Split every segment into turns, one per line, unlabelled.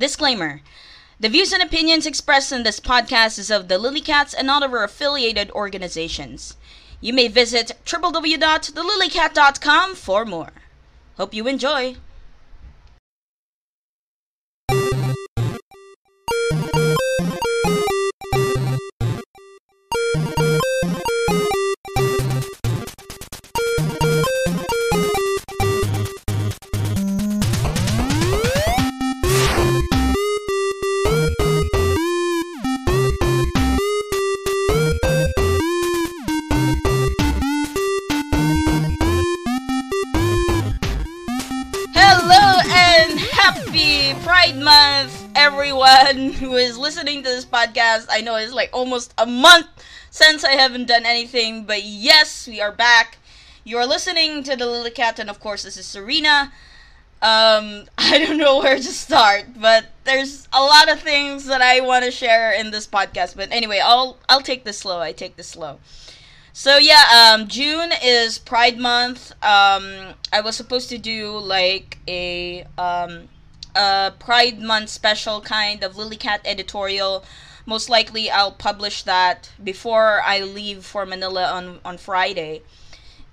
Disclaimer The views and opinions expressed in this podcast is of the Lilycats and not of our affiliated organizations. You may visit www.thelilycat.com for more. Hope you enjoy. Everyone who is listening to this podcast. I know it's like almost a month since I haven't done anything, but yes, we are back. You are listening to the Lily Cat, and of course, this is Serena. Um, I don't know where to start, but there's a lot of things that I want to share in this podcast. But anyway, I'll I'll take this slow. I take this slow. So yeah, um, June is Pride Month. Um, I was supposed to do like a um, a Pride Month special kind of Lily Cat editorial. Most likely, I'll publish that before I leave for Manila on on Friday.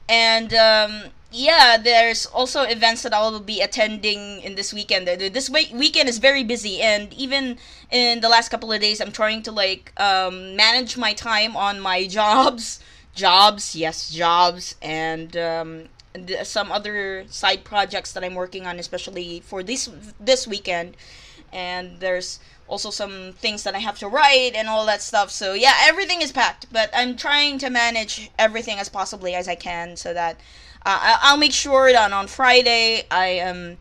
And um, yeah, there's also events that I will be attending in this weekend. This week weekend is very busy, and even in the last couple of days, I'm trying to like um, manage my time on my jobs, jobs, yes, jobs, and um, some other side projects that I'm working on, especially for this this weekend. And there's also some things that I have to write and all that stuff. So yeah, everything is packed, but I'm trying to manage everything as possibly as I can so that uh, I'll make sure that on Friday I am.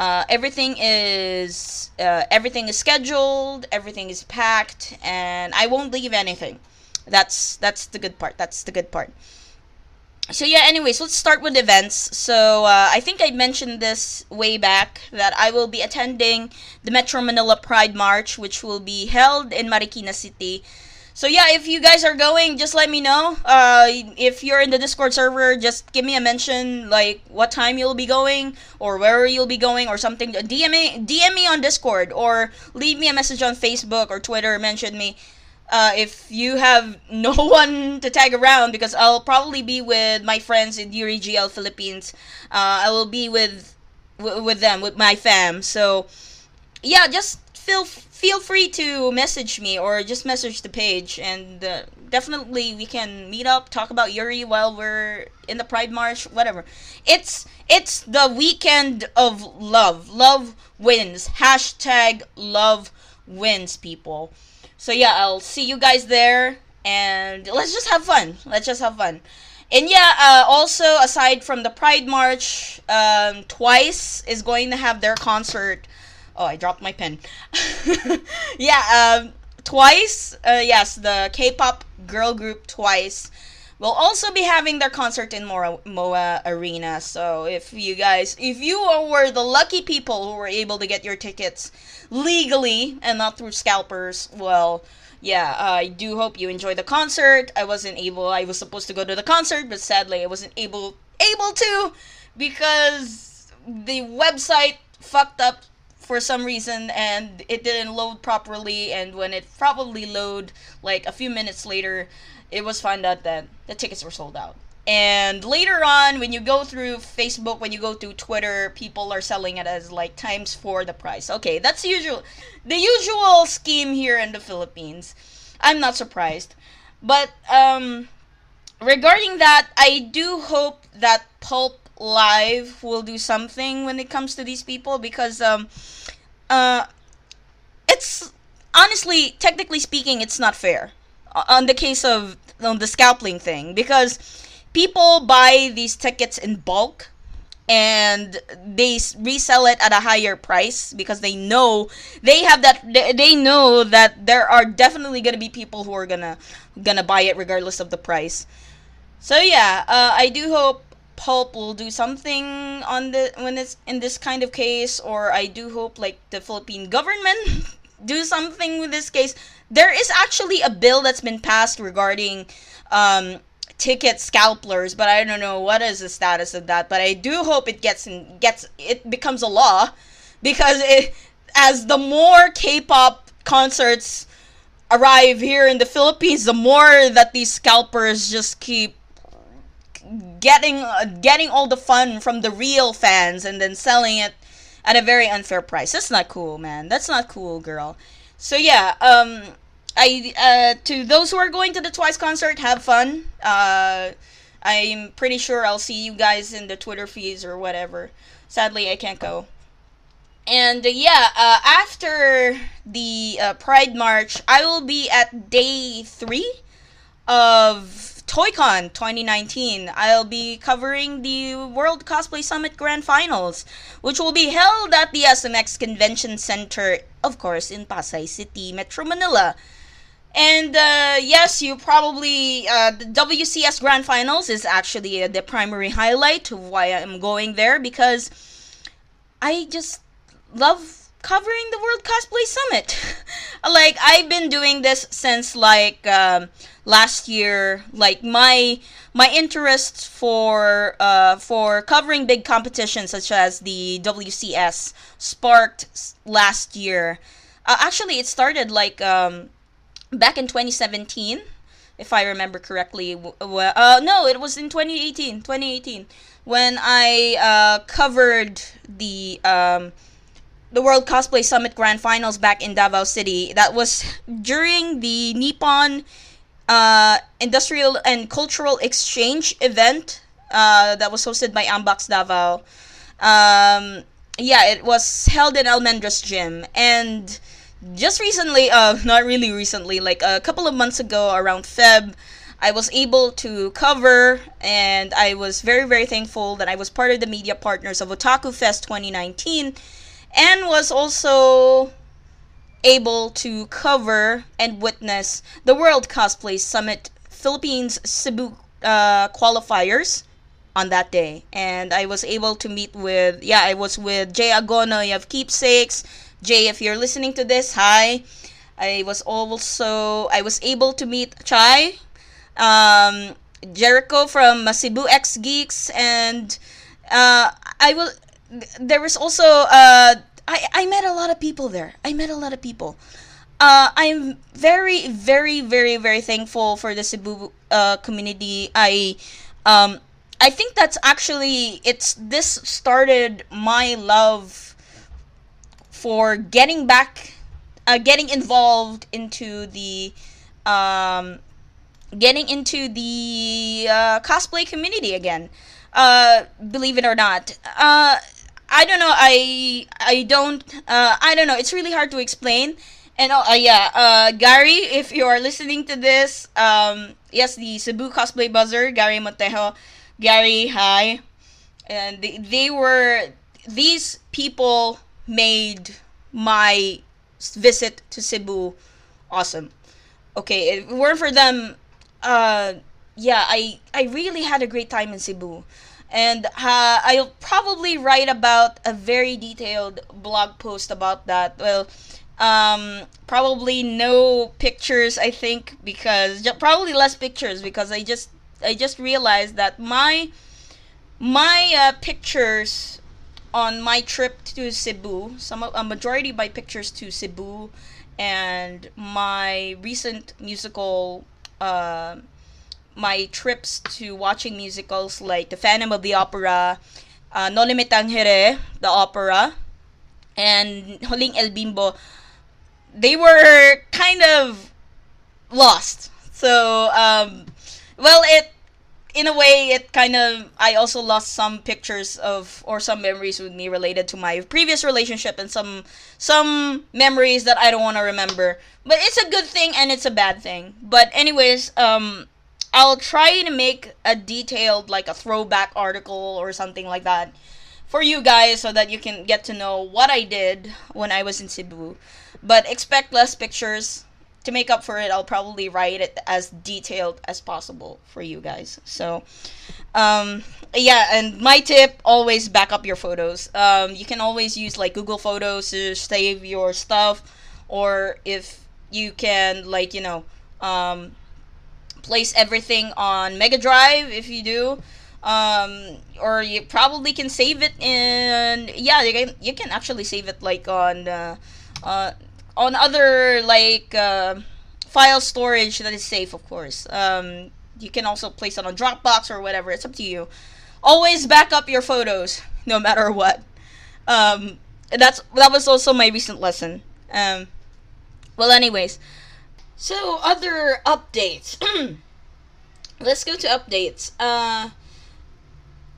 Uh, everything is uh, everything is scheduled, everything is packed, and I won't leave anything. That's that's the good part. That's the good part. So yeah, anyways, let's start with events. So uh, I think I mentioned this way back that I will be attending the Metro Manila Pride March, which will be held in Marikina City. So yeah, if you guys are going, just let me know. Uh, if you're in the Discord server, just give me a mention, like what time you'll be going, or where you'll be going, or something. DM me, DM me on Discord, or leave me a message on Facebook or Twitter. Mention me uh, if you have no one to tag around because I'll probably be with my friends in Yuri GL Philippines. Uh, I will be with w- with them with my fam. So yeah, just feel feel free to message me or just message the page and uh, definitely we can meet up talk about Yuri while we're in the Pride March whatever. It's it's the weekend of love. Love wins. Hashtag love wins people. So yeah, I'll see you guys there, and let's just have fun. Let's just have fun. And yeah, uh, also aside from the Pride March, um, Twice is going to have their concert. Oh, I dropped my pen. yeah, um, Twice. Uh, yes, the K-pop girl group Twice will also be having their concert in Moa, Moa Arena. So if you guys, if you were the lucky people who were able to get your tickets legally and not through scalpers, well, yeah, I do hope you enjoy the concert. I wasn't able. I was supposed to go to the concert, but sadly I wasn't able able to because the website fucked up for some reason and it didn't load properly and when it probably load like a few minutes later it was found out that the tickets were sold out. And later on when you go through facebook when you go to twitter people are selling it as like times four the price. Okay that's the usual the usual scheme here in the philippines. I'm not surprised. But um regarding that i do hope that pulp live will do something when it comes to these people because um uh it's honestly technically speaking it's not fair on the case of on the scalping thing because people buy these tickets in bulk and they resell it at a higher price because they know they have that they, they know that there are definitely going to be people who are going to going to buy it regardless of the price. So yeah uh, i do hope pulp will do something on the when it's in this kind of case or i do hope like the philippine government do something with this case there is actually a bill that's been passed regarding um, ticket scalpers but i don't know what is the status of that but i do hope it gets in gets it becomes a law because it as the more K-pop concerts arrive here in the Philippines, the more that these scalpers just keep getting uh, getting all the fun from the real fans and then selling it at a very unfair price. That's not cool, man. That's not cool, girl. So yeah, um I uh to those who are going to the Twice concert, have fun. Uh I'm pretty sure I'll see you guys in the Twitter feeds or whatever. Sadly, I can't go. And uh, yeah, uh, after the uh, Pride March, I will be at day three of ToyCon 2019. I'll be covering the World Cosplay Summit Grand Finals, which will be held at the SMX Convention Center, of course, in Pasay City, Metro Manila. And uh, yes, you probably uh, the WCS Grand Finals is actually uh, the primary highlight of why I'm going there because I just love covering the World Cosplay Summit. like I've been doing this since like um, last year. Like my my interest for uh, for covering big competitions such as the WCS sparked last year. Uh, actually, it started like um, back in 2017 if i remember correctly uh, no it was in 2018 2018 when i uh, covered the um, the world cosplay summit grand finals back in davao city. That was during the nippon uh, industrial and cultural exchange event uh, that was hosted by ambox davao. Um, yeah it was held in almendras gym. And just recently, uh, not really recently, like a couple of months ago around Feb, I was able to cover, and I was very, very thankful that I was part of the media partners of Otaku Fest 2019, and was also able to cover and witness the World Cosplay Summit Philippines Cebu uh, qualifiers on that day. And I was able to meet with, yeah, I was with Jay Agono of Keepsakes, Jay, if you're listening to this, hi. I was also I was able to meet Chai, um, Jericho from Cebu X Geeks, and uh, I will. There was also uh, I I met a lot of people there. I met a lot of people. Uh, I'm very, very, very, very thankful for the Cebu uh, community. I, um, I think that's actually it's this started my love for getting back, uh, getting involved into the, um, getting into the uh, cosplay community again. Uh, believe it or not. Uh, I don't know. I I don't. Uh, I don't know. It's really hard to explain. And uh, yeah, uh, Gary, if you are listening to this, um, yes, the Cebu cosplay buzzer, Gary Montejo, Gary, hi, and they, they were these people made my visit to Cebu awesome. Okay, if it weren't for them, uh, yeah, I I really had a great time in Cebu, and uh, I'll probably write about a very detailed blog post about that. Well, um, probably no pictures, I think, because probably less pictures because I just I just realized that my my uh, pictures on my trip to Cebu, some a majority by pictures to Cebu, and my recent musical, uh, my trips to watching musicals like The Phantom of the Opera, uh, Noli Me Tangere, the opera, and Huling El Bimbo, they were kind of lost. So, um, well, it in a way, it kind of I also lost some pictures of or some memories with me related to my previous relationship and some some memories that I don't want to remember. But it's a good thing and it's a bad thing. But anyways, um I'll try to make a detailed like a throwback article or something like that for you guys so that you can get to know what I did when I was in Cebu. But expect less pictures to make up for it, I'll probably write it as detailed as possible for you guys. So, um, yeah, and my tip always back up your photos. Um, you can always use like Google Photos to save your stuff, or if you can, like, you know, um, place everything on Mega Drive if you do. um, or you probably can save it in yeah you can you can actually save it like on uh, uh, on other like uh, file storage that is safe of course. Um, you can also place it on Dropbox or whatever it's up to you. Always back up your photos no matter what. Um, that's that was also my recent lesson. Um, well anyways so other updates let's go to updates uh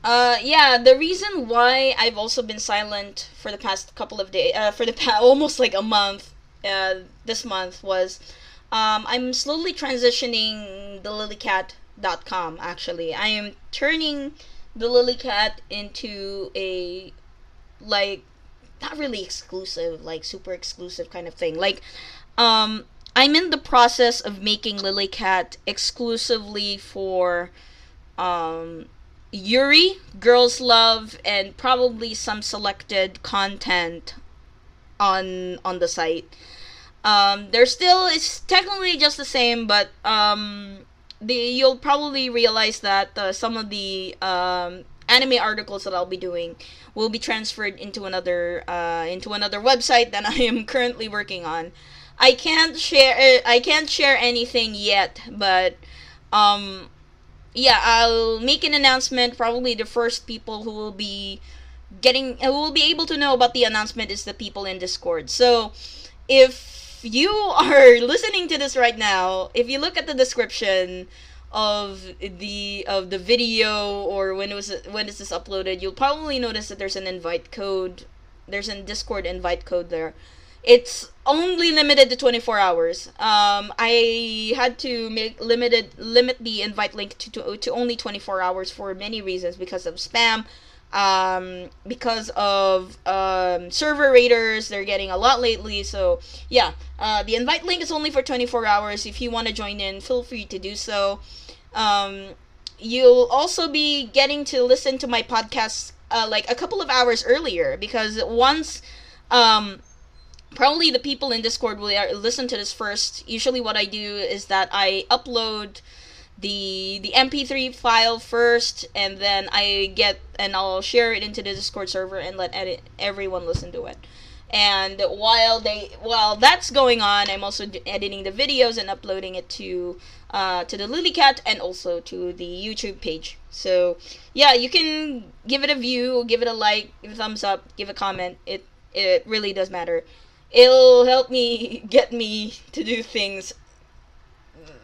uh, yeah, the reason why I've also been silent for the past couple of days, uh, for the past almost like a month, uh, this month was, um, I'm slowly transitioning the lilycat.com actually. I am turning the lilycat into a, like, not really exclusive, like super exclusive kind of thing. Like, um, I'm in the process of making lilycat exclusively for, um, Yuri, Girls Love, and probably some selected content on on the site. Um, there's still it's technically just the same, but um, the you'll probably realize that uh, some of the um, anime articles that I'll be doing will be transferred into another uh, into another website that I am currently working on. I can't share I can't share anything yet, but um, yeah, I'll make an announcement. Probably the first people who will be getting who will be able to know about the announcement is the people in Discord. So, if you are listening to this right now, if you look at the description of the of the video or when it was when is this uploaded, you'll probably notice that there's an invite code. There's a Discord invite code there it's only limited to 24 hours. Um, I had to make limited limit the invite link to, to, to only 24 hours for many reasons because of spam, um, because of um, server raiders. They're getting a lot lately. So yeah, uh, the invite link is only for 24 hours. If you want to join in, feel free to do so. Um, you'll also be getting to listen to my podcast uh, like a couple of hours earlier because once um, probably the people in Discord will listen to this first. Usually, what I do is that I upload the the MP3 file first, and then I get and I'll share it into the Discord server and let edit everyone listen to it. And while they while that's going on, I'm also editing the videos and uploading it to uh, to the Lilycat and also to the YouTube page. So yeah, you can give it a view, give it a like, give a thumbs up, give a comment. It it really does matter it'll help me get me to do things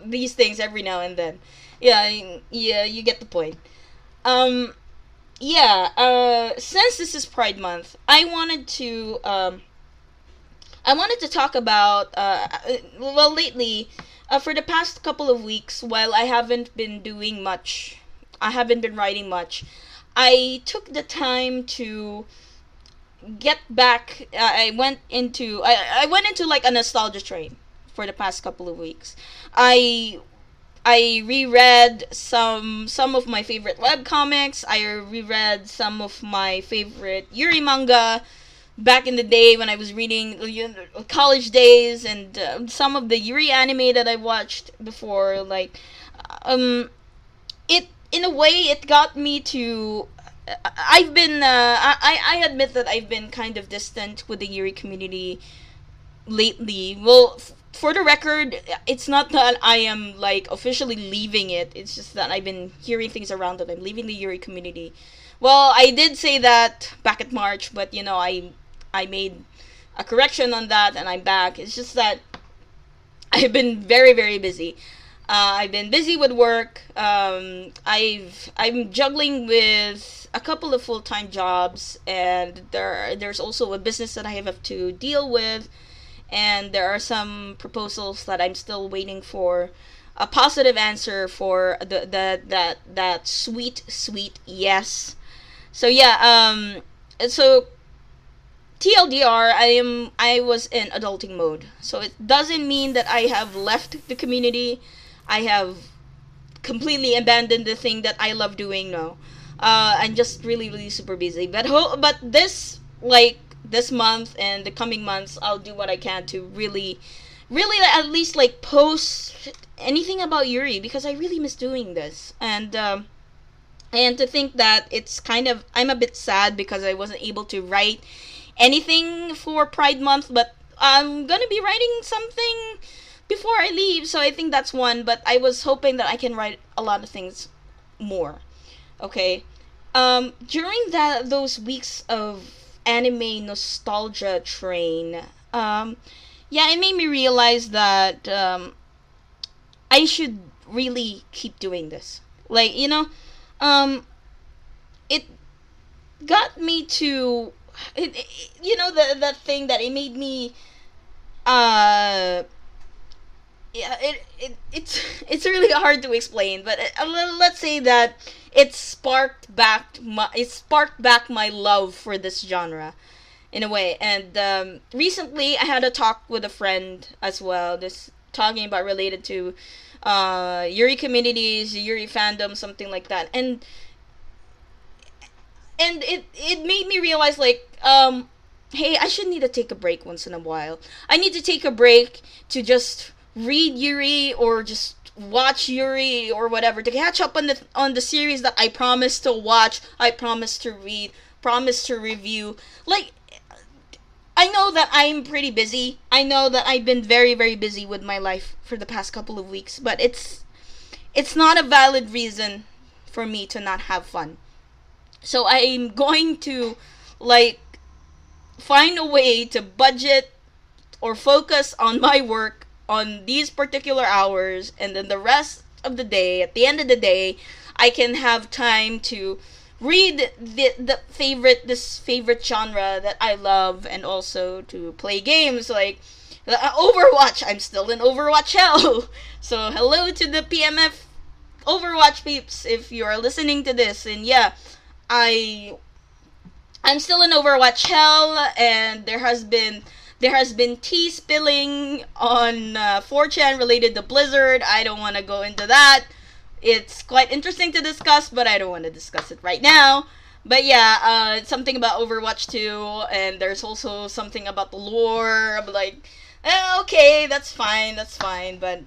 these things every now and then. Yeah yeah you get the point. Um yeah uh since this is pride month i wanted to um i wanted to talk about uh well lately uh, for the past couple of weeks while i haven't been doing much i haven't been writing much i took the time to get back i went into I, I went into like a nostalgia train for the past couple of weeks. I i reread some some of my favorite web comics. I reread some of my favorite yuri manga back in the day when i was reading college days and uh, some of the yuri anime that i watched before like um it in a way it got me to I've been uh, I I admit that I've been kind of distant with the Yuri community lately. Well, for the record, it's not that I am like officially leaving it. It's just that I've been hearing things around that I'm leaving the Yuri community. Well, I did say that back at March, but you know, I I made a correction on that and I'm back. It's just that I've been very very busy. Uh, I've been busy with work. Um, I've I'm juggling with a couple of full time jobs, and there there's also a business that I have to deal with, and there are some proposals that I'm still waiting for a positive answer for the, the that that sweet sweet yes. So yeah, um, so TLDR, I am I was in adulting mode, so it doesn't mean that I have left the community I have completely abandoned the thing that I love doing now. Uh, I'm just really, really super busy. But ho- but this like this month and the coming months, I'll do what I can to really, really at least like post anything about Yuri because I really miss doing this. And um, And to think that it's kind of I'm a bit sad because I wasn't able to write anything for Pride Month, but I'm gonna be writing something before I leave, so I think that's one. But I was hoping that I can write a lot of things more. Okay, um, during that those weeks of anime nostalgia train, um, yeah, it made me realize that um, I should really keep doing this. Like you know, um, it got me to it, it, you know the that thing that it made me uh yeah it, it it's it's really hard to explain but uh, let's say that it sparked back my it sparked back my love for this genre in a way. And um, recently i had a talk with a friend as well this talking about related to uh, yuri communities yuri fandom something like that. And and it it made me realize like um hey i should need to take a break once in a while. I need to take a break to just read yuri or just watch yuri or whatever to catch up on the on the series that i promised to watch i promised to read promised to review like I know that I'm pretty busy. I know that I've been very very busy with my life for the past couple of weeks, but it's it's not a valid reason for me to not have fun. So I'm going to like find a way to budget or focus on my work on these particular hours and then the rest of the day at the end of the day I can have time to read the the favorite this favorite genre that I love and also to play games like uh, Overwatch. I'm still in Overwatch hell. So hello to the PMF Overwatch peeps if you are listening to this and yeah, I I'm still in Overwatch hell, and there has been there has been tea spilling on uh, 4chan related to Blizzard. I don't want to go into that. It's quite interesting to discuss, but I don't want to discuss it right now. But yeah, uh, it's something about Overwatch 2, and there's also something about the lore. I'm like, eh, okay, that's fine, that's fine. But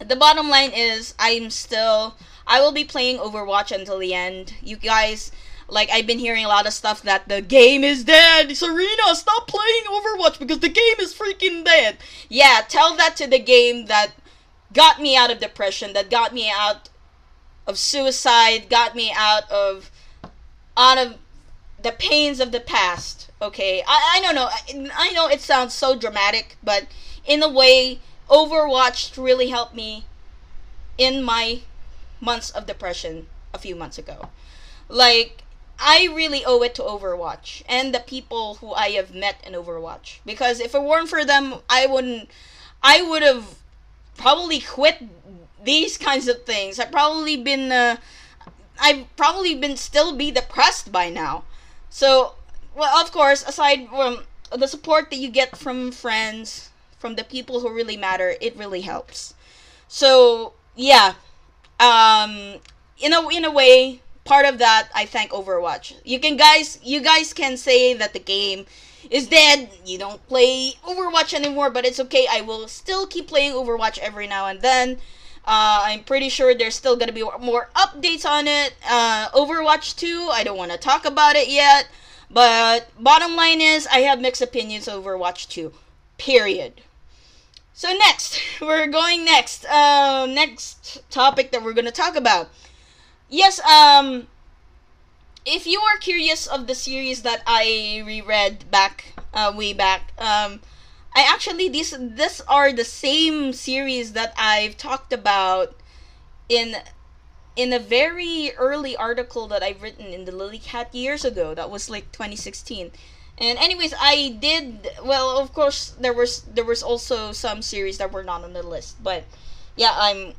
the bottom line is, I'm still, I will be playing Overwatch until the end. You guys, like I've been hearing a lot of stuff that the game is dead. Serena, stop playing Overwatch because the game is freaking dead. Yeah, tell that to the game that got me out of depression, that got me out of suicide, got me out of out of the pains of the past. Okay, I I don't know. I, I know it sounds so dramatic, but in a way, Overwatch really helped me in my months of depression a few months ago. Like I really owe it to Overwatch and the people who I have met in Overwatch because if it weren't for them, I wouldn't. I would have probably quit these kinds of things. I've probably been. Uh, I've probably been still be depressed by now. So, well, of course, aside from the support that you get from friends, from the people who really matter, it really helps. So, yeah, um, in a in a way, part of that I thank Overwatch. You can guys you guys can say that the game is dead. You don't play Overwatch anymore, but it's okay. I will still keep playing Overwatch every now and then. Uh, I'm pretty sure there's still gonna be more updates on it. Uh, Overwatch 2, I don't want to talk about it yet. But bottom line is, I have mixed opinions over Overwatch 2. Period. So next, we're going next. Uh, next topic that we're gonna talk about yes, um, if you are curious of the series that I reread back, uh, way back, um, I actually these this are the same series that I've talked about in in a very early article that I've written in the Lily Cat years ago. That was like 2016. And anyways, I did well. Of course, there was there was also some series that were not on the list, but yeah, I'm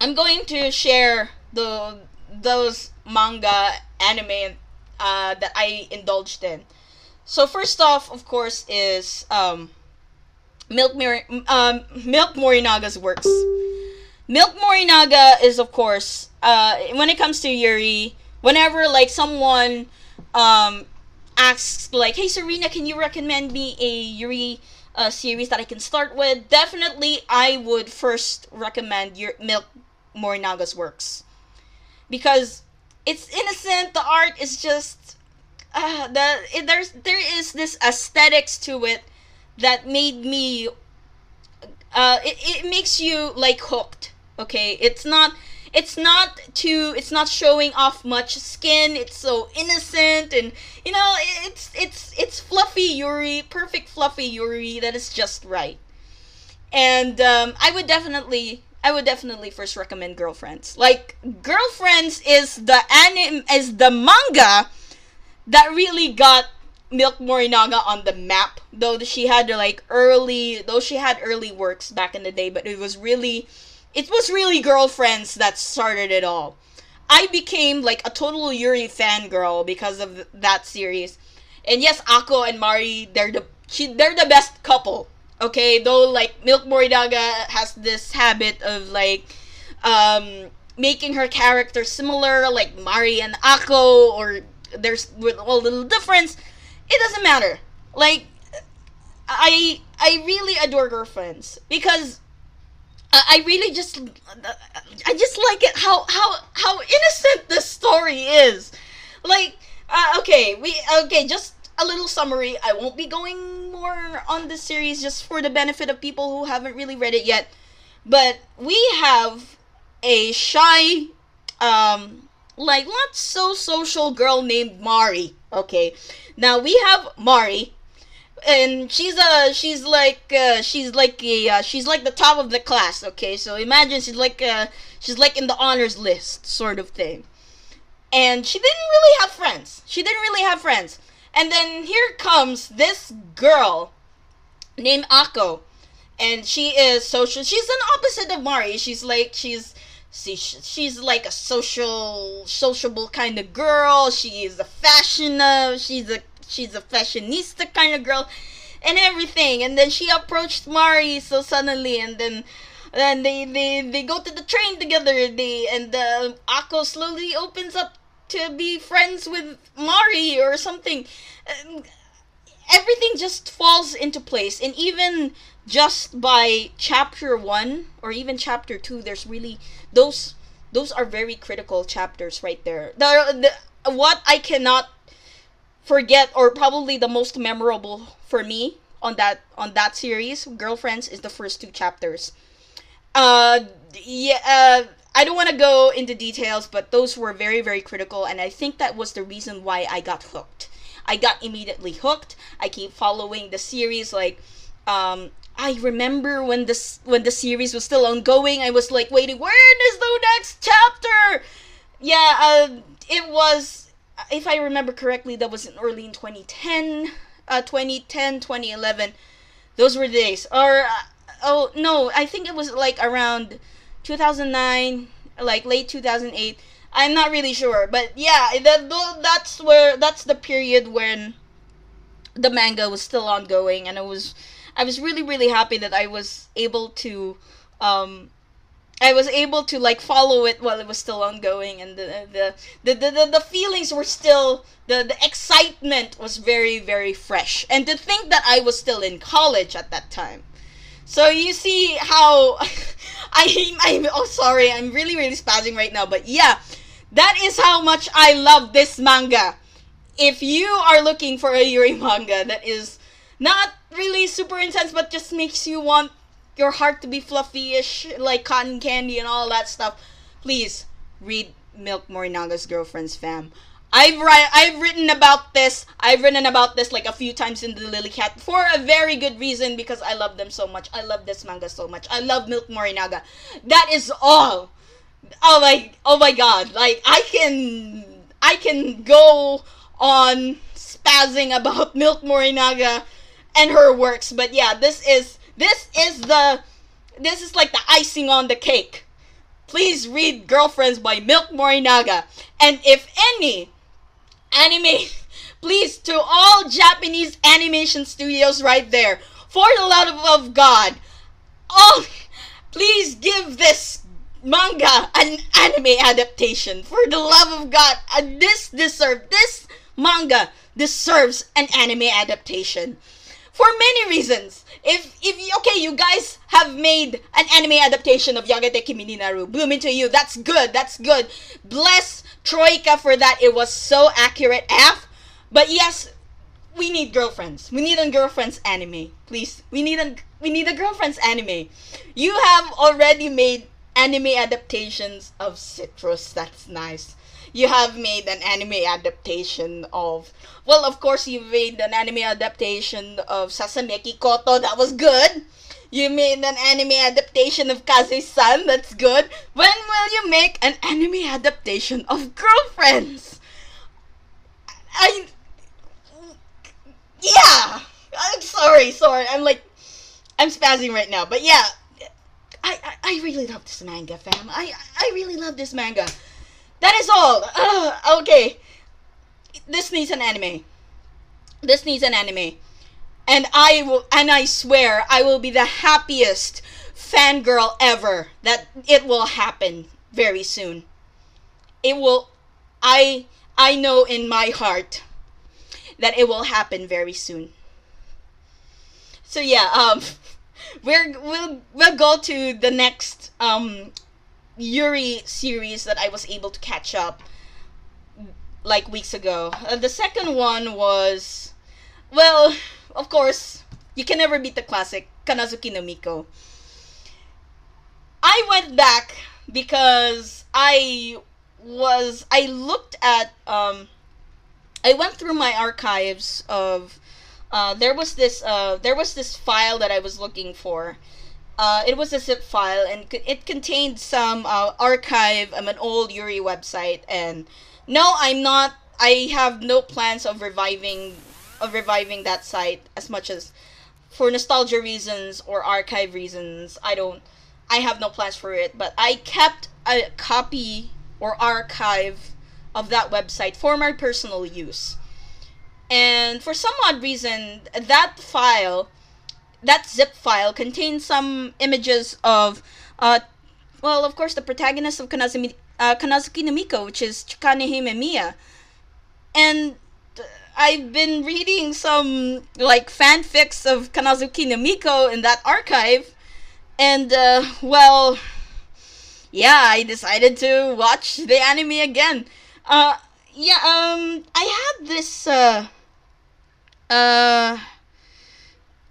I'm going to share the those manga anime uh, that I indulged in. So first off, of course, is um, Milk Mori- um, Milk Morinaga's works. Milk Morinaga is of course uh, when it comes to Yuri. Whenever like someone um, asks like, "Hey Serena, can you recommend me a Yuri uh, series that I can start with?" Definitely, I would first recommend your Milk Morinaga's works because it's innocent. The art is just uh, the it, there's there is this aesthetics to it that made me. Uh, it, it makes you like hooked. Okay, it's not it's not too it's not showing off much skin it's so innocent and you know it's it's it's fluffy yuri perfect fluffy yuri that is just right and um, i would definitely i would definitely first recommend girlfriends like girlfriends is the anime is the manga that really got milk morinaga on the map though she had like early though she had early works back in the day but it was really it was really girlfriends that started it all. I became like a total Yuri fangirl because of that series. And yes, Ako and Mari, they're the she, they're the best couple. Okay, though like Milk Morinaga has this habit of like um making her character similar like Mari and Ako or there's a little difference. It doesn't matter. Like I I really adore girlfriends because I really just I just like it how how how innocent this story is. Like uh, okay, we okay, just a little summary. I won't be going more on this series just for the benefit of people who haven't really read it yet. But we have a shy um like not so social girl named Mari. Okay. Now we have Mari and she's a she's like uh, she's like a uh, she's like the top of the class okay so imagine she's like uh, she's like in the honors list sort of thing and she didn't really have friends she didn't really have friends and then here comes this girl named Ako and she is social she's an opposite of Mari. She's like she's see she's like a social sociable kind of girl. She is a fashion uh, she's a she's a fashionista kind of girl and everything. And then she approached Mari so suddenly and then then they, they they go to the train together. They and uh, Ako slowly opens up to be friends with Mari or something. Everything just falls into place. And even just by chapter 1 or even chapter 2 there's really those those are very critical chapters right there. The, the what I cannot forget or probably the most memorable for me on that on that series girlfriends is the first two chapters. Uh yeah uh, i don't want to go into details but those were very very critical and i think that was the reason why i got hooked i got immediately hooked i keep following the series like um I remember when this when the series was still ongoing. I was like waiting. When is the next chapter? Yeah, uh, it was if I remember correctly, that was in early in 2010, uh, 2010, 2011. Those were the days. Or, uh, oh, no, I think it was like around 2009, like late 2008. I'm not really sure. But yeah, that, that's where, that's the period when the manga was still ongoing. And it was, I was really, really happy that I was able to, um, I was able to like follow it while it was still ongoing, and the the the the, the, feelings were still the the excitement was very very fresh, and to think that I was still in college at that time. So you see how I I'm oh sorry I'm really really spazzing right now, but yeah, that is how much I love this manga. If you are looking for a Yuri manga that is not really super intense but just makes you want your heart to be fluffy-ish, like cotton candy and all that stuff, please read Milk Morinaga's Girlfriends fam. I've ri- I've written about this. I've written about this like a few times in the Lily Cat for a very good reason because I love them so much. I love this manga so much. I love Milk Morinaga. That is all. Oh my oh my god. Like I can I can go on spazzing about Milk Morinaga and her works, but yeah, this is this is the this is like the icing on the cake. Please read Girlfriends by Milk Morinaga. And if any anime please to all Japanese animation studios right there, for the love of God, oh please give this manga an anime adaptation. For the love of God, and this deserves, this manga deserves an anime adaptation for many reasons. If if okay, you guys have made an anime adaptation of Yagate Kimi ni Naru. Bloom into you. That's good. That's good. Bless TROYCA for that. It was so accurate. F. But yes, we need girlfriends. We need a girlfriends anime. Please. We need a we need a girlfriends anime. You have already made anime adaptations of Citrus. That's nice you have made an anime adaptation of well of course you made an anime adaptation of Sasameki Koto. That was good. You made an anime adaptation of Kase-san. That's good. When will you make an anime adaptation of Girlfriends? I yeah! I'm sorry sorry. I'm like I'm spazzing right now. But yeah I, I, I really love this manga fam. I I really love this manga that is all. Uh, okay. This needs an anime. This needs an anime. And I will and I swear I will be the happiest fangirl ever that it will happen very soon. It will I I know in my heart that it will happen very soon. So yeah, um we're we'll we'll go to the next um Yuri series that I was able to catch up like weeks ago. Uh, the second one was, well, of course, you can never beat the classic Kannazuki no Miko. I went back because I was I looked at um I went through my archives of uh, there was this uh, there was this file that I was looking for uh, it was a zip file and it contained some uh, archive of an old Yuri website. And no, I'm not. I have no plans of reviving of reviving that site as much as for nostalgia reasons or archive reasons. I don't. I have no plans for it. But I kept a copy or archive of that website for my personal use. And for some odd reason, that file that zip file contains some images of, uh, well, of course, the protagonist of Kanazumi, uh, Kannazuki no Miko, which is Chikane Hime And I've been reading some, like, fanfics of Kannazuki no Miko in that archive. And, uh, well, yeah, I decided to watch the anime again. Uh, yeah, um, I had this, uh, uh,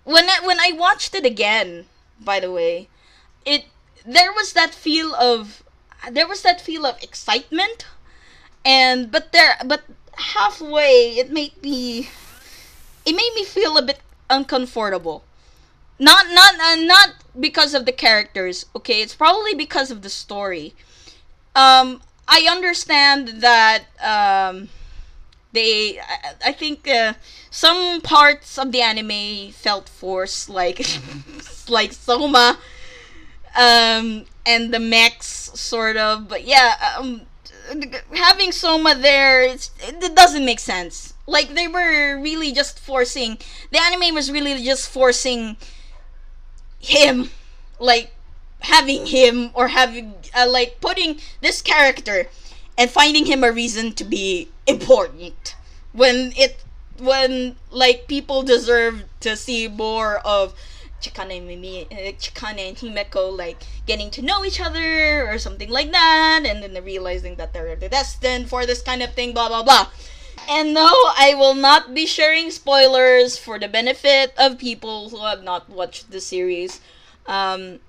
when I, when I watched it again, by the way, it there was that feel of there was that feel of excitement, and but there but halfway it made me it made me feel a bit uncomfortable. Not not uh, not because of the characters, okay? It's probably because of the story. Um, I understand that um, they I, I think uh, some parts of the anime felt forced like like Soma um and the mechs sort of but yeah um having Soma there it doesn't make sense. Like they were really just forcing the anime was really just forcing him like having him or having uh, like putting this character and finding him a reason to be important when it when like people deserve to see more of Chikane Mimi, uh, Chikane and Himeko like getting to know each other or something like that, and then realizing that they're destined for this kind of thing, blah blah blah. And no, I will not be sharing spoilers for the benefit of people who have not watched the series. Um,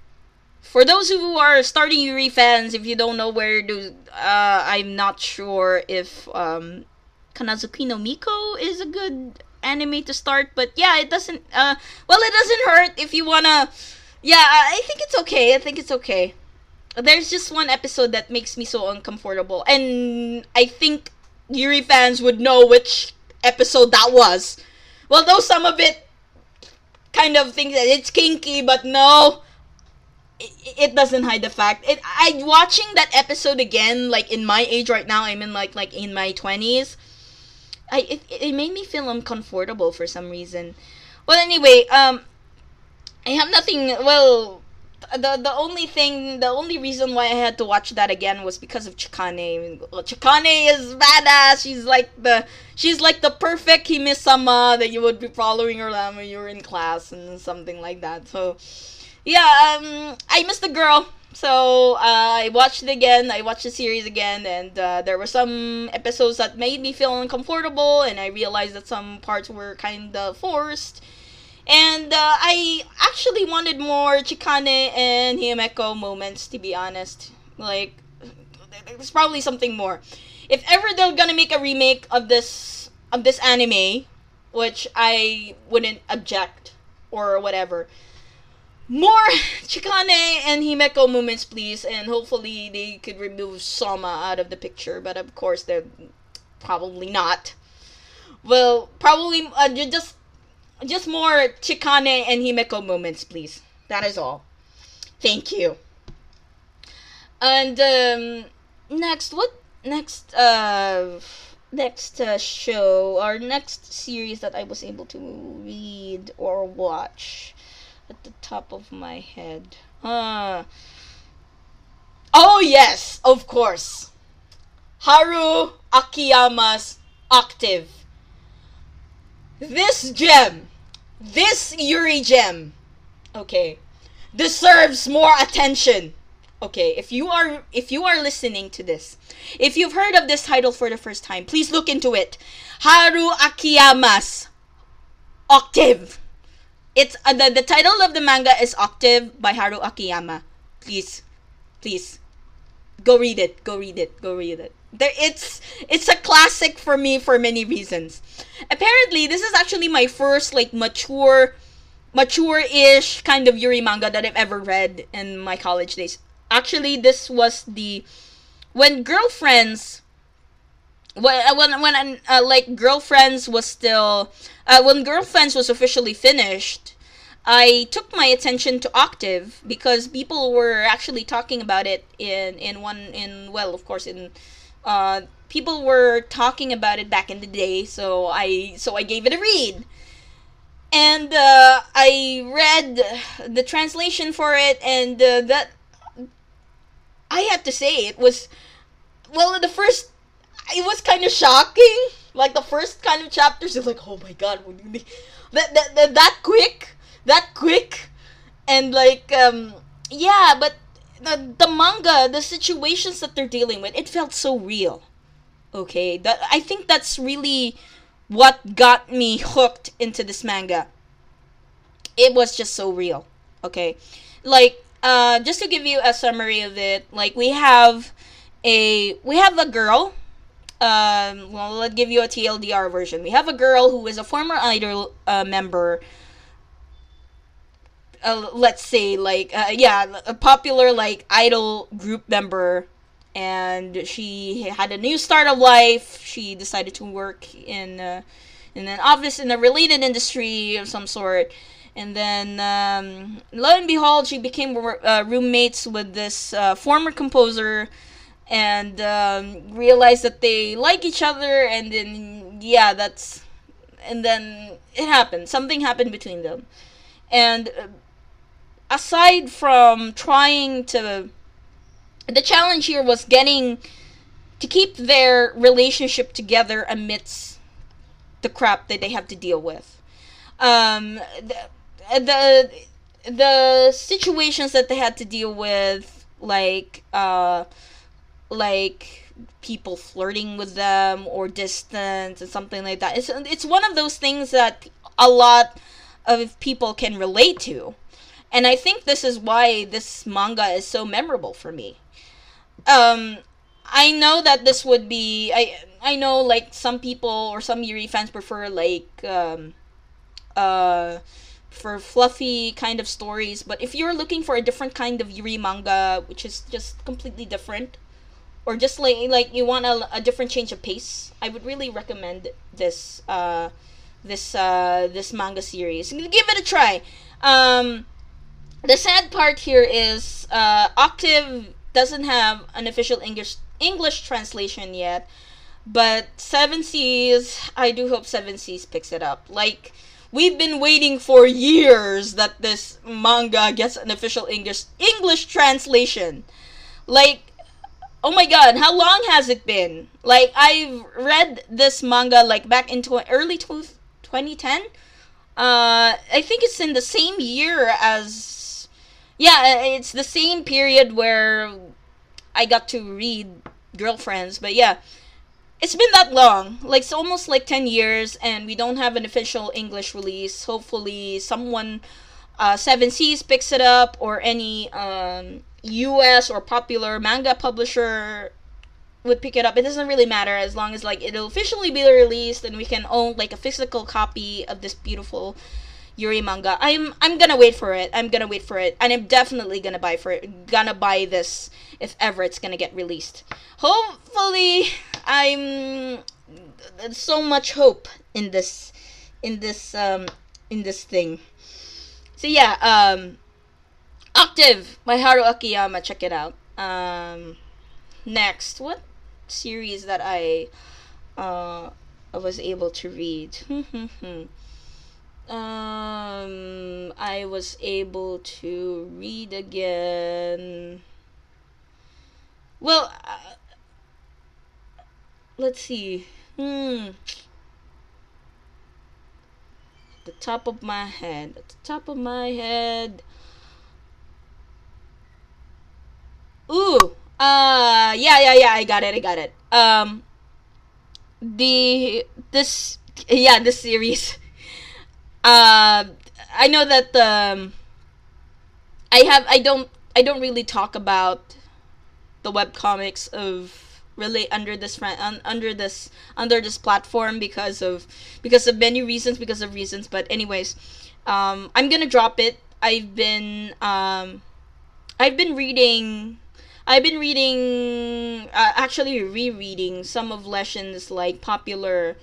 for those who are starting Yuri fans, if you don't know where to, uh, I'm not sure if um, Kannazuki no Miko is a good anime to start, but yeah, it doesn't. Uh, well, it doesn't hurt if you wanna. Yeah, I think it's okay. I think it's okay. There's just one episode that makes me so uncomfortable, and I think Yuri fans would know which episode that was. Well, though some of it kind of thinks that it's kinky, but no, it, it doesn't hide the fact. It I watching that episode again, like in my age right now, I'm in like like in my twenties. I it, it made me feel uncomfortable for some reason. Well, anyway, um, I have nothing. Well, the the only thing, the only reason why I had to watch that again was because of Chikane. Chikane is badass. She's like the she's like the perfect Hime-sama that you would be following around when you were in class and something like that. So, yeah, um, I missed the girl. So uh, I watched it again. I watched the series again, and uh, there were some episodes that made me feel uncomfortable, and I realized that some parts were kind of forced. And uh, I actually wanted more Chikane and Himeko moments, to be honest. Like, there's probably something more. If ever they're gonna make a remake of this of this anime, which I wouldn't object or whatever, more Chikane and Himeko moments, please, and hopefully they could remove Soma out of the picture. But of course, they're probably not. Well, probably uh, just just more Chikane and Himeko moments, please. That is all. Thank you. And um, next, what next? Uh, next uh, show or next series that I was able to read or watch at the top of my head. Uh, oh yes, of course. Haru Akiyama's Octave. This gem, this Yuri gem, okay, deserves more attention. Okay, if you are if you are listening to this, if you've heard of this title for the first time, please look into it. Haru Akiyama's Octave. It's uh, the the title of the manga is Octave by Haru Akiyama. Please, please, go read it. Go read it. Go read it. There, it's it's a classic for me for many reasons. Apparently, this is actually my first like mature, mature-ish kind of Yuri manga that I've ever read in my college days. Actually, this was the when girlfriends when uh, when when uh, like girlfriends was still uh, when girlfriends was officially finished i took my attention to octave because people were actually talking about it in in one in well of course in uh, people were talking about it back in the day, so I so I gave it a read. And uh, I read the translation for it, and uh, that I have to say it was well the first. It was kind of shocking. Like the first kind of chapters, it's like, oh my god, that, that, that, that quick, that quick, and like um yeah, but the, the manga, the situations that they're dealing with, it felt so real. Okay, that I think that's really what got me hooked into this manga. It was just so real. Okay, like uh, just to give you a summary of it, like we have a we have a girl. Um, well, let's give you a TLDR version. We have a girl who is a former idol uh, member. Uh, let's say like uh, yeah a popular like idol group member. And she had a new start of life. She decided to work in uh, in an office in a related industry of some sort. And then um, lo and behold she became uh, roommates with this uh, former composer and um, realized that they like each other and then yeah that's and then it happened. Something happened between them. And uh, aside from trying to the challenge here was getting to keep their relationship together amidst the crap that they have to deal with. Um the, the the situations that they had to deal with like uh like people flirting with them or distance and something like that. It's it's one of those things that a lot of people can relate to. And I think this is why this manga is so memorable for me. Um, I know that this would be I I know like some people or some Yuri fans prefer like um, uh, for fluffy kind of stories, but if you're looking for a different kind of Yuri manga, which is just completely different, or just like like you want a, a different change of pace, I would really recommend this uh, this uh, this manga series. Give it a try. Um, the sad part here is uh, Octave doesn't have an official English English translation yet, but Seven Seas, I do hope Seven Seas picks it up. Like we've been waiting for years that this manga gets an official English English translation. Like oh my god, how long has it been? Like I've read this manga like back into early 2010. Uh, I think it's in the same year as yeah, it's the same period where I got to read Girlfriends, but yeah, it's been that long. Like it's almost like 10 years and we don't have an official English release. Hopefully someone uh, Seven Seas picks it up or any um, US or popular manga publisher would pick it up. It doesn't really matter as long as like it'll officially be released and we can own like a physical copy of this beautiful Yuri manga. I'm I'm gonna wait for it. I'm gonna wait for it, and I'm definitely gonna buy for it. Gonna buy this if ever it's gonna get released. Hopefully, I'm so much hope in this in this um in this thing. So yeah, um Octave by Haru Akiyama, check it out. Um next, what series that I uh was able to read? um I was able to read again. Well, uh, let's see. Hmm. At the top of my head, at the top of my head. Ooh. Uh yeah, yeah, yeah, I got it. I got it. Um the this yeah, this series uh, I know that um, I have I don't I don't really talk about the web comics of really under this un, under this under this platform because of because of many reasons because of reasons but anyways um, I'm gonna drop it I've been um, I've been reading I've been reading uh, actually rereading some of Lezhin's like popular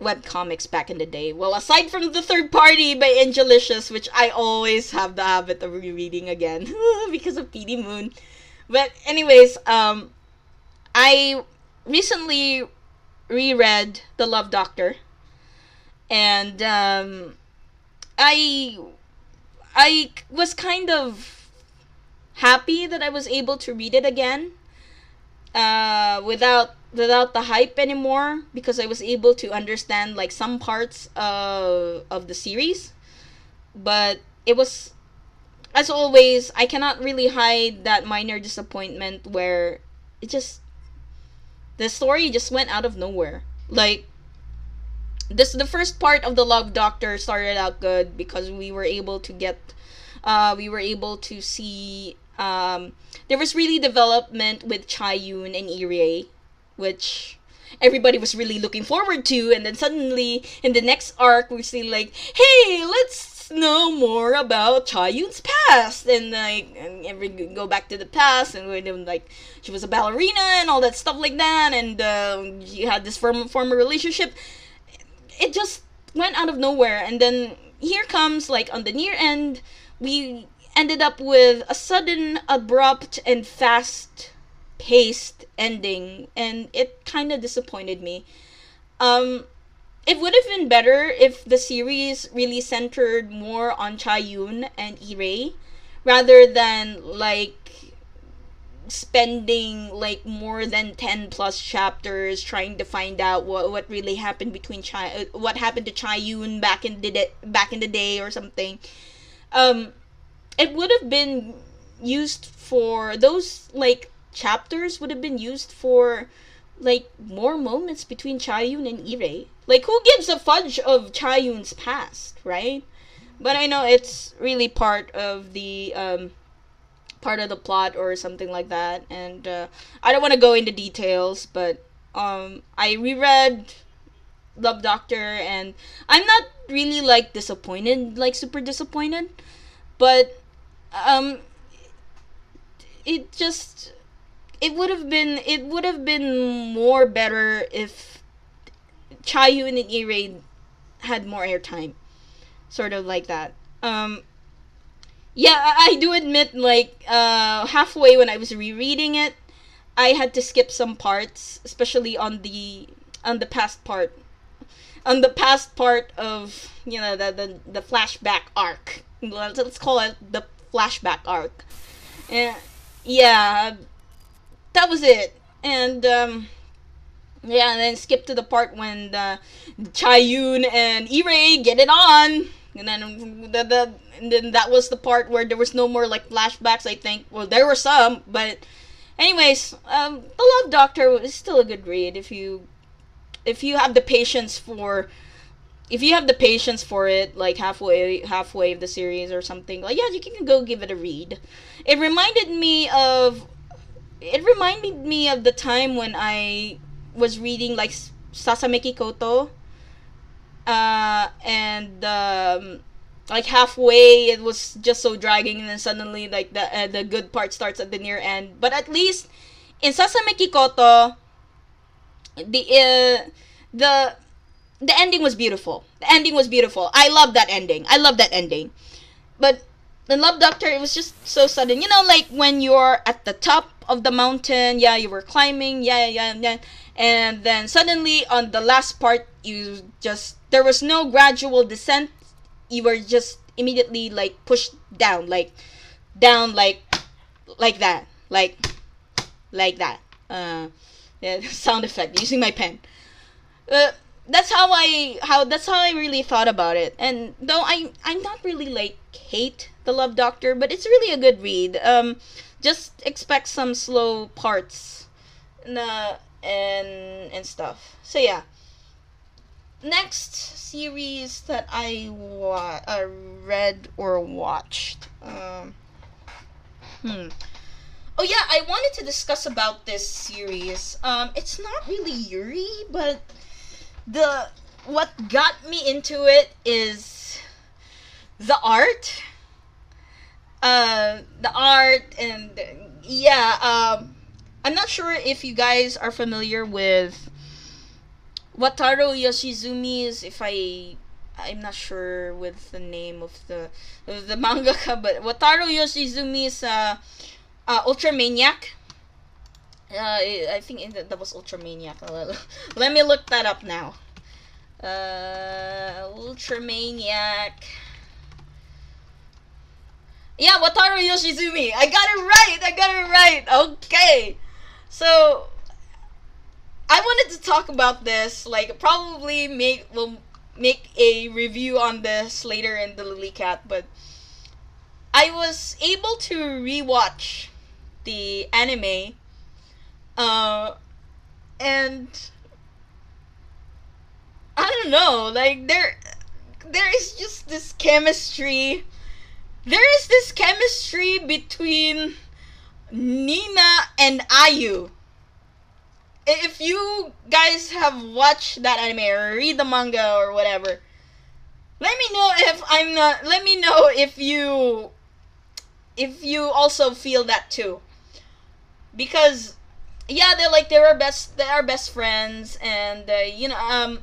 web comics back in the day. Well, aside from the third party by Angelicious, which I always have the habit of rereading again because of PD Moon. But anyways, um, I recently reread The Love Doctor, and um, I I was kind of happy that I was able to read it again uh, without without the hype anymore because I was able to understand like some parts of of the series. But it was as always, I cannot really hide that minor disappointment where it just the story just went out of nowhere. Like this the first part of the Love Doctor started out good because we were able to get uh we were able to see um there was really development with Chayun and Irei which everybody was really looking forward to. And then suddenly in the next arc we see like hey let's know more about Chayun's past. And like and every go back to the past and like she was a ballerina and all that stuff like that. And uh, she had this form former relationship. It just went out of nowhere. And then here comes like on the near end we ended up with a sudden abrupt and fast paced ending, and it kind of disappointed me. Um, it would have been better if the series really centered more on Chayun and Irei rather than like spending like more than 10 plus chapters trying to find out what what really happened between Chai uh, what happened to Chayun back in the de- back in the day or something um it would have been used for those like chapters would have been used for like more moments between Chayun and Irei. Like who gives a fudge of Chayun's past, right? But I know it's really part of the um, part of the plot or something like that, and uh, I don't want to go into details, but um, I reread Love Doctor, and I'm not really like disappointed, like super disappointed, but um, it just it would have been it would have been more better if Chayun and Irei had more airtime, sort of like that. Um, yeah, I, I do admit, like uh, halfway when I was rereading it, I had to skip some parts, especially on the on the past part, on the past part of you know the the, the flashback arc. Let's, let's call it the flashback arc. And yeah, that was it. And um, yeah, and then skip to the part when the Chayun and Irei get it on. and then the, the and then that was the part where there was no more like flashbacks. I think. Well, there were some, but anyways, um, the Love Doctor is still a good read if you if you have the patience for if you have the patience for it like halfway halfway of the series or something like yeah you can go give it a read. It reminded me of it reminded me of the time when i was reading like Sasameki Koto uh and um like halfway it was just so dragging and then suddenly like the uh, the good part starts at the near end. But at least in Sasameki Koto the uh, the the ending was beautiful. The ending was beautiful. I love that ending. I love that ending. But in Love Doctor, it was just so sudden. You know, like when you're at the top of the mountain, yeah, you were climbing, yeah, yeah, yeah, and then suddenly on the last part, you just there was no gradual descent. You were just immediately like pushed down, like down, like like that, like like that. Uh, yeah, sound effect using my pen. Uh, that's how I how that's how I really thought about it. And though I I'm not really like hate the Love Doctor, but it's really a good read. Um, just expect some slow parts, na and and stuff. So yeah. Next series that I wa- uh, read or watched. Um, hmm. Oh yeah, I wanted to discuss about this series. Um, it's not really Yuri, but the what got me into it is the art. Uh the art and yeah um i'm not sure if you guys are familiar with wataru yoshizumi's if i i'm not sure with the name of the of the mangaka but wataru yoshizumi's uh, uh ultramaniac uh, I think that was Ultramaniac. Let me look that up now. Uh, Ultramaniac. Yeah, Wataru Yoshizumi. I got it right. I got it right. Okay. So, I wanted to talk about this. Like, probably make will make a review on this later in the Lily Cat, but I was able to rewatch the anime uh, and I don't know, like there, there is just this chemistry. There is this chemistry between Nina and Ayu. If you guys have watched that anime or read the manga or whatever, let me know if I'm not. Let me know if you, if you also feel that too. Because yeah, they're like they were best. They are best friends, and uh, you know, um,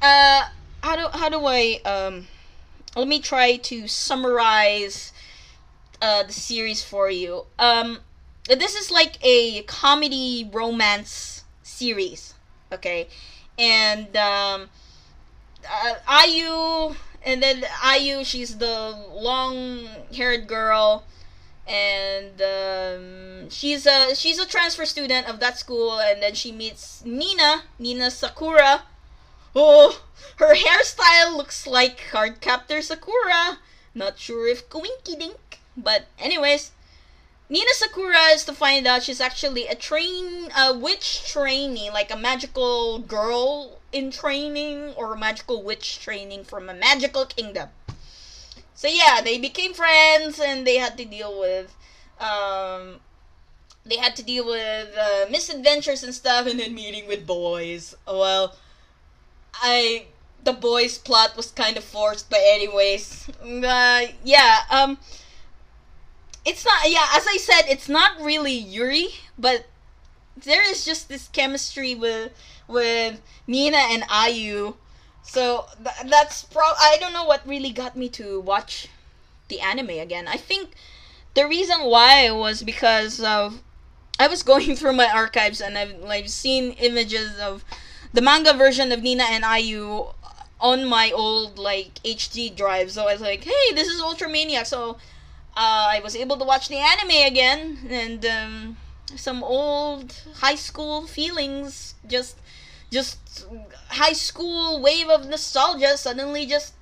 uh, how do how do I um, let me try to summarize uh the series for you. Um, this is like a comedy romance series, okay, and um, uh, Ayu, and then Ayu, she's the long-haired girl and um, she's a she's a transfer student of that school and then she meets Nina Nina Sakura oh her hairstyle looks like Cardcaptor Sakura. Not sure if Coinky Dink but anyways Nina Sakura is to find out she's actually a train a witch trainee like a magical girl in training or a magical witch training from a magical kingdom so yeah, they became friends and they had to deal with um they had to deal with uh, misadventures and stuff and then meeting with boys. Well, I the boys plot was kind of forced but anyways. Uh, yeah, um it's not yeah, as I said, it's not really Yuri, but there is just this chemistry with with Nina and Ayu so th- that's pro. I don't know what really got me to watch the anime again. I think the reason why was because of I was going through my archives and I've like seen images of the manga version of Nina and Ayu on my old like HD drive. So I was like, hey, this is Ultramaniac. So uh, I was able to watch the anime again and um, some old high school feelings just just high school wave of nostalgia suddenly just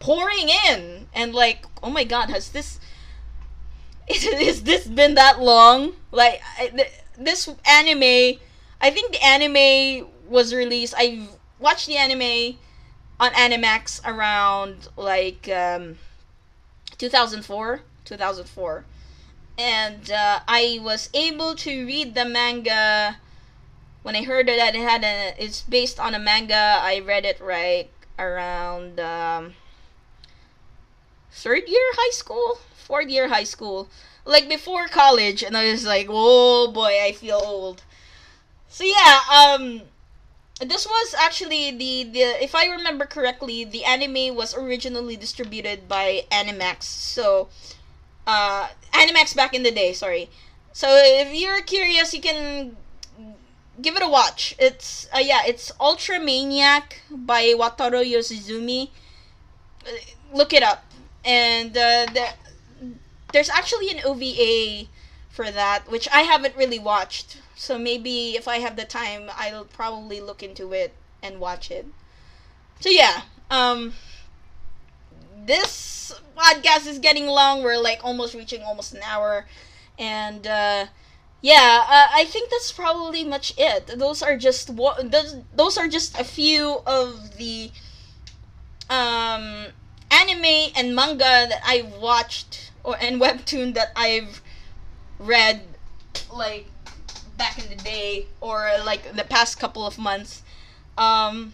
pouring in. And like oh my god has this is this been that long? Like this anime i think the anime was released. I watched the anime on animax around like um 2004 2004 and uh, i was able to read the manga when I heard that it had a, it's based on a manga, I read it right around um, third year high school, fourth year high school, like before college, and I was like, oh boy, I feel old. So yeah, um, this was actually the the if I remember correctly, the anime was originally distributed by Animax. So, uh, Animax back in the day, sorry. So if you're curious, you can give it a watch. It's uh, yeah, it's Ultra Maniac by Wataru Yoshizumi. Look it up, and uh, the, there's actually an OVA for that, which I haven't really watched. So maybe if I have the time, I'll probably look into it and watch it. So yeah, um, this podcast is getting long. We're like almost reaching almost an hour, and uh, yeah, uh, I think that's probably much it. Those are just what those those are just a few of the um anime and manga that I've watched or and webtoon that I've read like back in the day or like the past couple of months. Um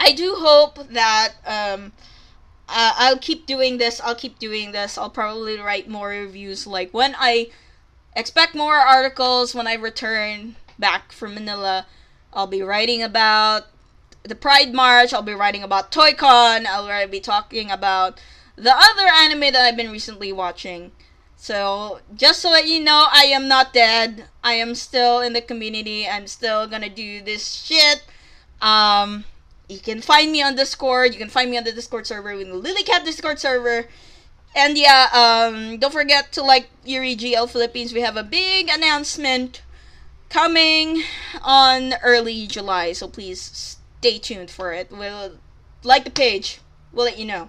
I do hope that um uh, I'll keep doing this. I'll keep doing this. I'll probably write more reviews like when I expect more articles when I return back from Manila. I'll be writing about the Pride March. I'll be writing about ToyCon. I'll be talking about the other anime that I've been recently watching. So, just to let you know, I am not dead. I am still in the community. I'm still gonna do this shit. Um, you can find me on Discord. You can find me on the Discord server in the Lilycat Discord server. And yeah, um, don't forget to like Yuri GL Philippines. We have a big announcement coming on early July, so please stay tuned for it. We'll like the page. We'll let you know.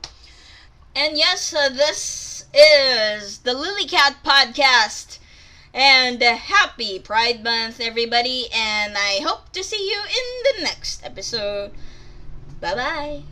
And yes, uh, this is the Lilycat podcast. And happy Pride Month, everybody. And I hope to see you in the next episode. Bye bye.